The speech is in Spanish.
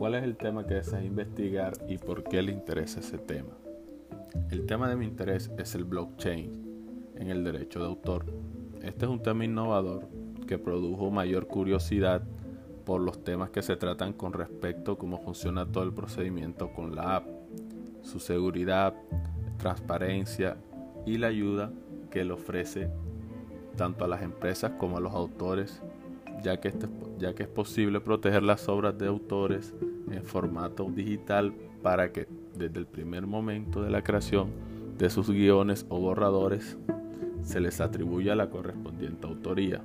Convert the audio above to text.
¿Cuál es el tema que deseas investigar y por qué le interesa ese tema? El tema de mi interés es el blockchain en el derecho de autor. Este es un tema innovador que produjo mayor curiosidad por los temas que se tratan con respecto a cómo funciona todo el procedimiento con la app, su seguridad, transparencia y la ayuda que le ofrece tanto a las empresas como a los autores, ya que, este, ya que es posible proteger las obras de autores en formato digital para que desde el primer momento de la creación de sus guiones o borradores se les atribuya la correspondiente autoría.